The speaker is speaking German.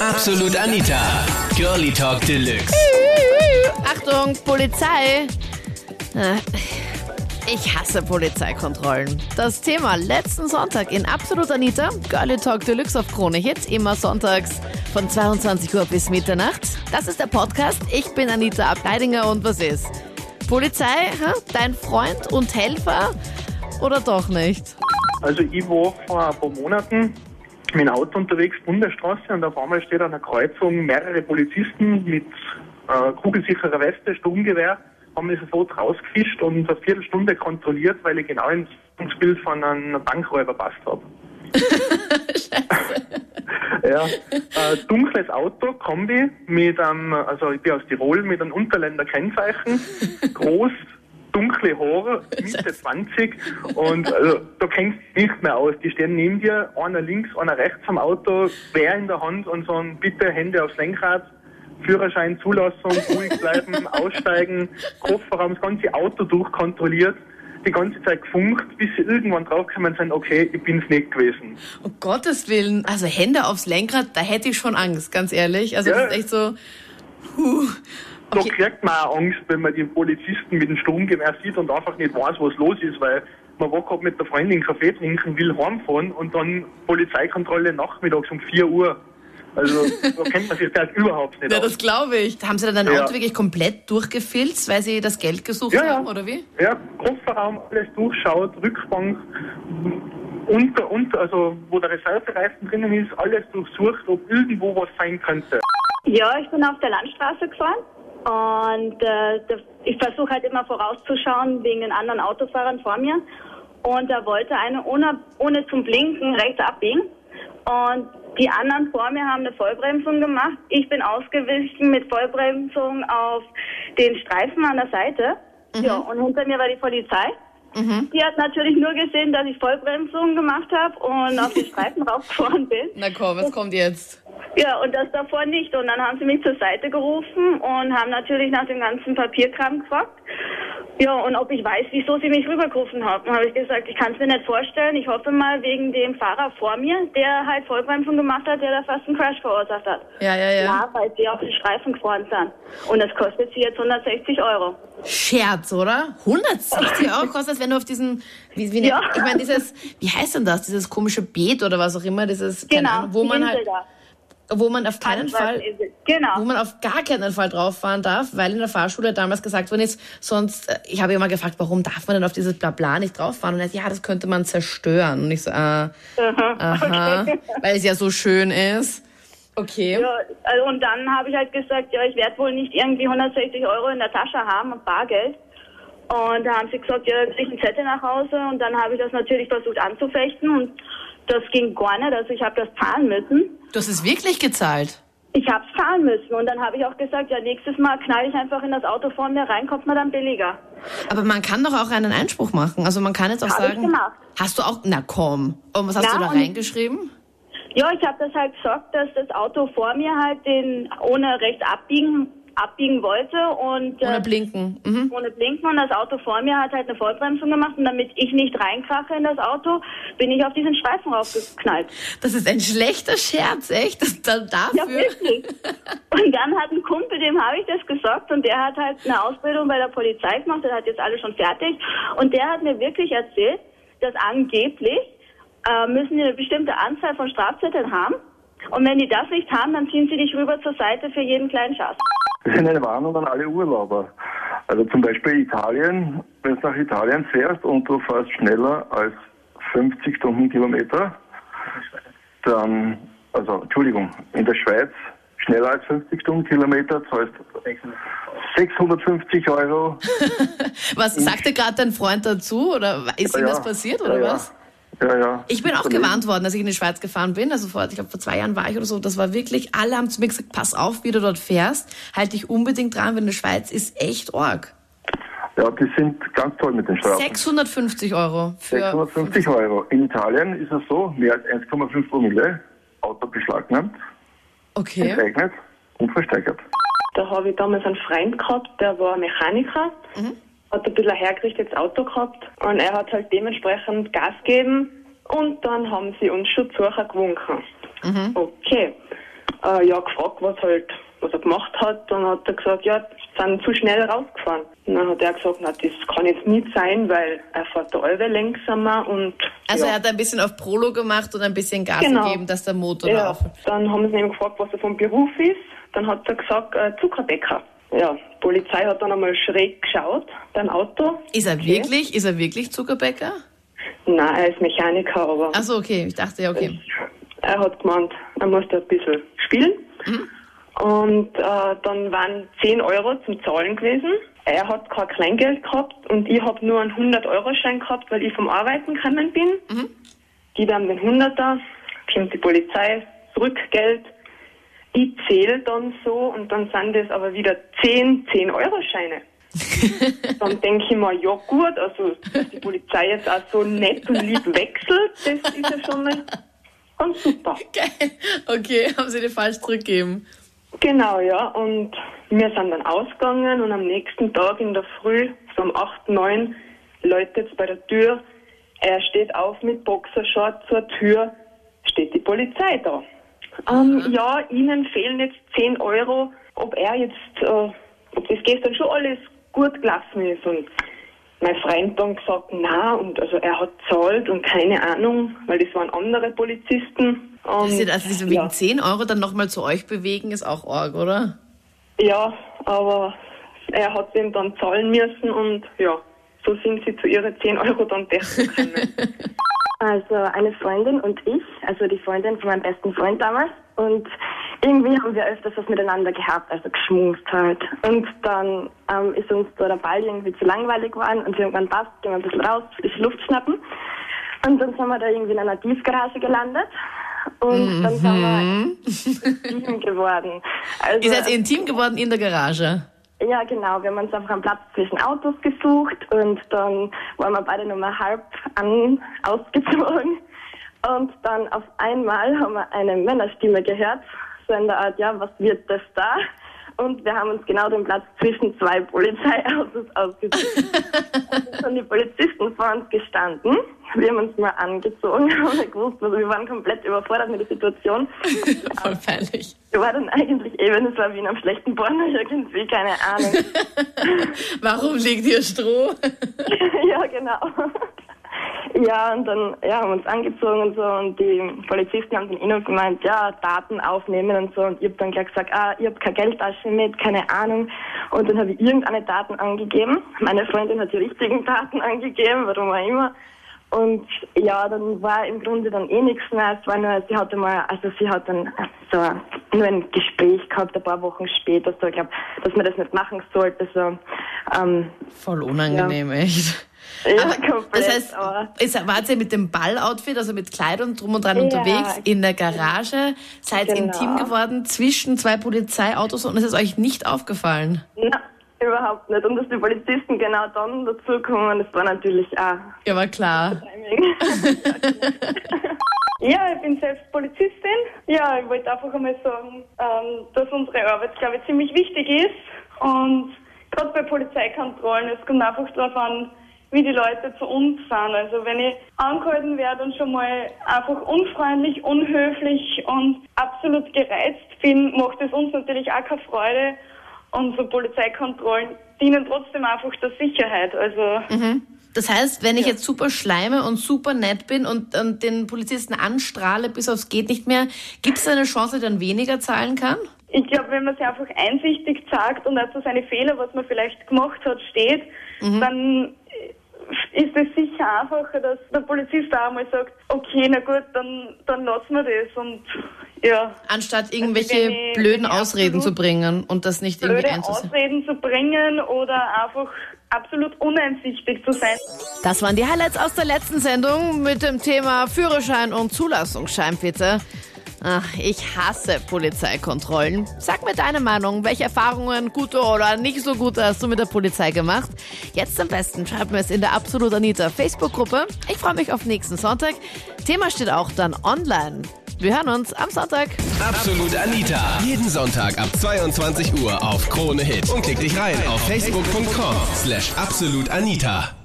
Absolut Anita. Girlie Talk Deluxe. Achtung, Polizei! Äh, Ich hasse Polizeikontrollen. Das Thema letzten Sonntag in Absolut Anita, Girlie Talk Deluxe auf Krone Hits, immer sonntags von 22 Uhr bis Mitternacht. Das ist der Podcast. Ich bin Anita Ableidinger und was ist? Polizei, hä? dein Freund und Helfer oder doch nicht? Also ich war vor ein paar Monaten mit dem Auto unterwegs, Bundesstraße, und auf einmal steht an der Kreuzung mehrere Polizisten mit äh, kugelsicherer Weste, Sturmgewehr, haben mich sofort rausgefischt und eine Viertelstunde kontrolliert, weil ich genau ins Bild von einem Bankräuber passt habe. ja, äh, dunkles Auto, Kombi, mit einem, also ich bin aus Tirol, mit einem Unterländer Kennzeichen, groß, dunkle Haare, Mitte 20 und also, da kennst du nicht mehr aus. Die stehen neben dir, einer links, einer rechts am Auto, Bär in der Hand und sagen, bitte Hände aufs Lenkrad, Führerschein, Zulassung, ruhig bleiben, aussteigen, Kofferraum, das ganze Auto durchkontrolliert, die ganze Zeit gefunkt, bis sie irgendwann draufgekommen sind, okay, ich bin's nicht gewesen. Um Gottes Willen, also Hände aufs Lenkrad, da hätte ich schon Angst, ganz ehrlich. Also Ja. das ist echt so, huh. Da Okay. kriegt man auch Angst, wenn man die Polizisten mit dem Sturmgewehr sieht und einfach nicht weiß, was los ist, weil man war gerade mit der Freundin Kaffee trinken, will heimfahren und dann Polizeikontrolle nachmittags um 4 Uhr. Also da kennt man sich das überhaupt nicht Ja, aus. das glaube ich. Haben Sie dann dein Ja. Auto wirklich komplett durchgefilzt, weil Sie das Geld gesucht Ja, ja. haben, oder wie? Ja, Kofferraum, alles durchschaut, Rückbank, unter, unter, also wo der Reservereifen drinnen ist, alles durchsucht, ob irgendwo was sein könnte. Ja, ich bin auf der Landstraße gefahren und äh, ich versuche halt immer vorauszuschauen wegen den anderen Autofahrern vor mir. Und da wollte eine ohne, ohne zum Blinken rechts abbiegen. Und die anderen vor mir haben eine Vollbremsung gemacht. Ich bin ausgewichen mit Vollbremsung auf den Streifen an der Seite. Ja, und hinter mir war die Polizei. Die hat natürlich nur gesehen, dass ich Vollbremsung gemacht habe und auf den Streifen raufgefahren bin. Na komm, was kommt jetzt? Ja, und das davor nicht. Und dann haben sie mich zur Seite gerufen und haben natürlich nach dem ganzen Papierkram gefragt. Ja, und ob ich weiß, wieso sie mich rübergerufen haben. habe ich gesagt, ich kann es mir nicht vorstellen. Ich hoffe mal wegen dem Fahrer vor mir, der halt Vollbremsung gemacht hat, der da fast einen Crash verursacht hat. Ja, ja, ja. Ja, weil sie auf den Streifen gefahren sind. Und das kostet sie jetzt 160 Euro. Scherz, oder? 160 Euro kostet es, wenn du auf diesen, wie, wie Ja. ich meine, dieses, wie heißt denn das? Dieses komische Beet oder was auch immer, dieses, Genau, Ahnung, wo man halt, da. Wo man auf keinen Fall. Genau. wo man auf gar keinen Fall drauf fahren darf, weil in der Fahrschule damals gesagt worden ist, sonst, äh, ich habe immer gefragt, warum darf man denn auf dieses Blabla nicht drauf fahren? Und er hat, ja, das könnte man zerstören. Und ich so, ah, aha, weil es ja so schön ist. Okay. Ja, also und dann habe ich halt gesagt, ja, ich werde wohl nicht irgendwie 160 Euro in der Tasche haben und Bargeld. Und da haben sie gesagt, ja, krieg ich einen Zettel nach Hause und dann habe ich das natürlich versucht anzufechten und das ging gar nicht, also ich habe das zahlen müssen. Du hast es wirklich gezahlt. Ich habe es zahlen müssen und dann habe ich auch gesagt, ja, nächstes Mal knall ich einfach in das Auto vor mir rein, kommt man dann billiger. Aber man kann doch auch einen Einspruch machen. Also man kann jetzt auch Hab ich sagen. gemacht. Hast du auch. Na komm. Und was hast Ja, du da reingeschrieben? Ja, ich habe das halt gesagt, dass das Auto vor mir halt den ohne rechts abbiegen, abbiegen wollte und Ohne äh, Blinken. Mhm. ohne Blinken und das Auto vor mir hat halt eine Vollbremsung gemacht und damit ich nicht reinkrache in das Auto, bin ich auf diesen Streifen raufgeknallt. Das ist ein schlechter Scherz, echt? Das, da, Ja, dafür. wirklich. Und dann hat ein Kumpel, dem habe ich das gesagt und der hat halt eine Ausbildung bei der Polizei gemacht, der hat jetzt alle schon fertig und der hat mir wirklich erzählt, dass angeblich äh, müssen die eine bestimmte Anzahl von Strafzetteln haben und wenn die das nicht haben, dann ziehen sie dich rüber zur Seite für jeden kleinen Schatz. Das ist eine Warnung an alle Urlauber. Also zum Beispiel Italien, wenn du nach Italien fährst und du fährst schneller als 50 Stundenkilometer, dann, also Entschuldigung, in der Schweiz schneller als 50 Stundenkilometer zahlst du 650 Euro. Was sagte gerade dein Freund dazu? Oder ist ihm Ja, das passiert oder ja. was? Ja, ja. Ich bin auch Kollegen. gewarnt worden, als ich in die Schweiz gefahren bin. Also vor, ich glaube, vor zwei Jahren war ich oder so. Das war wirklich, alle haben zu mir gesagt, pass auf, wie du dort fährst. Halt dich unbedingt dran, weil die Schweiz ist echt arg. Ja, die sind ganz toll mit den Strafen. 650 Euro für 650 Euro. In Italien ist es so, mehr als 1,5 Promille, Auto beschlagnahmt, Okay. enteignet und versteigert. Da habe ich damals einen Freund gehabt, der war Mechaniker, hat ein bisschen ein hergerichtetes Auto gehabt und er hat halt dementsprechend Gas gegeben und dann haben sie uns Schutzsucher gewunken. Okay. äh, ja, gefragt, was halt, was er gemacht hat. Dann hat er gesagt, ja, sind zu schnell rausgefahren. Und dann hat er gesagt, na, das kann jetzt nicht sein, weil er fährt da alle langsamer und. Also ja. er hat ein bisschen auf Prolo gemacht und ein bisschen Gas Genau. gegeben, dass der Motor Ja, rauf. dann haben sie ihn gefragt, was er vom Beruf ist. Dann hat er gesagt, äh, Zuckerbäcker. Ja, die Polizei hat dann einmal schräg geschaut beim Auto. Ist er Okay. wirklich, ist er wirklich Zuckerbäcker? Nein, er ist Mechaniker, aber Achso, okay, ich dachte, ja, okay. er hat gemeint, er musste ein bisschen spielen. Und äh, dann waren 10 Euro zum Zahlen gewesen. Er hat kein Kleingeld gehabt und ich habe nur einen 100-Euro-Schein gehabt, weil ich vom Arbeiten gekommen bin. Die haben den 100er, kommt die Polizei, Rückgeld. Ich zähle dann so und dann sind das aber wieder 10 10-Euro-Scheine. dann denke ich mir, ja gut, also dass die Polizei jetzt auch so nett und lieb wechselt, das ist ja schon mal ganz super. Geil. Okay, haben sie dir falsch zurückgegeben. Genau, ja. Und wir sind dann ausgegangen und am nächsten Tag in der Früh, so um 8, 9, läutet es bei der Tür. Er steht auf mit Boxershort zur Tür, steht die Polizei da. Ähm, ja, Ihnen fehlen jetzt 10 Euro, ob er jetzt, äh, ob das gestern schon alles gut gelaufen ist. Und mein Freund dann gesagt, na, und also er hat zahlt und keine Ahnung, weil das waren andere Polizisten. Und, Das sind also diese wegen ja. 10 Euro dann nochmal zu euch bewegen, ist auch arg, oder? Ja, aber er hat ihm dann zahlen müssen und ja, so sind sie zu ihren 10 Euro dann dessen gekommen. Also eine Freundin und ich, also die Freundin von meinem besten Freund damals. Und irgendwie haben wir öfters was miteinander gehabt, also geschmust halt. Und dann ähm, ist uns da der Ball irgendwie zu langweilig geworden und irgendwann passt, gehen wir ein bisschen raus, frische Luft schnappen. Und dann sind wir da irgendwie in einer Tiefgarage gelandet. Und dann sind wir intim geworden. Also, Ihr seid intim geworden in der Garage. Ja, genau. Wir haben uns einfach einen Platz zwischen Autos gesucht und dann waren wir beide nur mal halb an, ausgezogen. Und dann auf einmal haben wir eine Männerstimme gehört, so in der Art, ja, was wird das da? Und wir haben uns genau den Platz zwischen zwei Polizeiautos ausgesucht. Da sind die Polizisten vor uns gestanden. Wir haben uns mal angezogen, nicht gewusst, also wir waren komplett überfordert mit der Situation. Voll peinlich. Wir waren dann eigentlich eben, es war wie in einem schlechten Porno irgendwie, keine Ahnung. Warum liegt hier Stroh? ja, genau. Ja, und dann ja, haben wir uns angezogen und so und die Polizisten haben dann immer gemeint, ja, Daten aufnehmen und so und ich habe dann gleich gesagt, ah, ich habe keine Geldtasche mit, keine Ahnung. Und dann habe ich irgendeine Daten angegeben. Meine Freundin hat die richtigen Daten angegeben, warum auch immer. Und ja, dann war im Grunde dann eh nichts mehr. Es war nur, sie hatte mal, also sie hat dann so nur ein Gespräch gehabt, ein paar Wochen später, so, ich glaube, dass man das nicht machen sollte, so, ähm, Voll unangenehm, echt. ja, Aber komplett, das heißt, ist, wart ihr mit dem Balloutfit, also mit Kleidung drum und dran Ja, unterwegs, in der Garage, seid Genau. intim geworden zwischen zwei Polizeiautos und es ist euch nicht aufgefallen? na, überhaupt nicht. Und dass die Polizisten genau dann dazukommen, das war natürlich auch Ja, war klar. Ja, ich bin selbst Polizistin. Ja, ich wollte einfach einmal sagen, ähm, dass unsere Arbeit, glaube ich, ziemlich wichtig ist. Und gerade bei Polizeikontrollen, es kommt einfach darauf an, wie die Leute zu uns sind. Also wenn ich angehalten werde und schon mal einfach unfreundlich, unhöflich und absolut gereizt bin, macht es uns natürlich auch keine Freude. Und so Polizeikontrollen dienen trotzdem einfach der Sicherheit. Also Das heißt, wenn ich jetzt super schleime und super nett bin und, und den Polizisten anstrahle bis aufs geht nicht mehr, gibt es eine Chance, dass er dann weniger zahlen kann? Ich glaube, wenn man sich einfach einsichtig sagt und also seine Fehler, was man vielleicht gemacht hat, steht, dann ist es sicher einfacher, dass der Polizist auch mal sagt, okay, na gut, dann, dann lassen wir das und ja, Anstatt wenn irgendwelche ich- blöden Ausreden zu bringen und das nicht irgendwie blöde einzusehen. Ausreden zu bringen oder einfach absolut uneinsichtig zu sein. Das waren die Highlights aus der letzten Sendung mit dem Thema Führerschein und Zulassungsschein, bitte. Ach, ich hasse Polizeikontrollen. Sag mir deine Meinung. Welche Erfahrungen, gute oder nicht so gute, hast du mit der Polizei gemacht? Jetzt am besten schreib mir es in der Absolut Anita Facebook-Gruppe. Ich freue mich auf nächsten Sonntag. Thema steht auch dann online. Wir hören uns am Sonntag. Absolut Anita. Jeden Sonntag ab 22 Uhr auf Krone Hit. Und klick dich rein auf facebook.com slash absolutanita.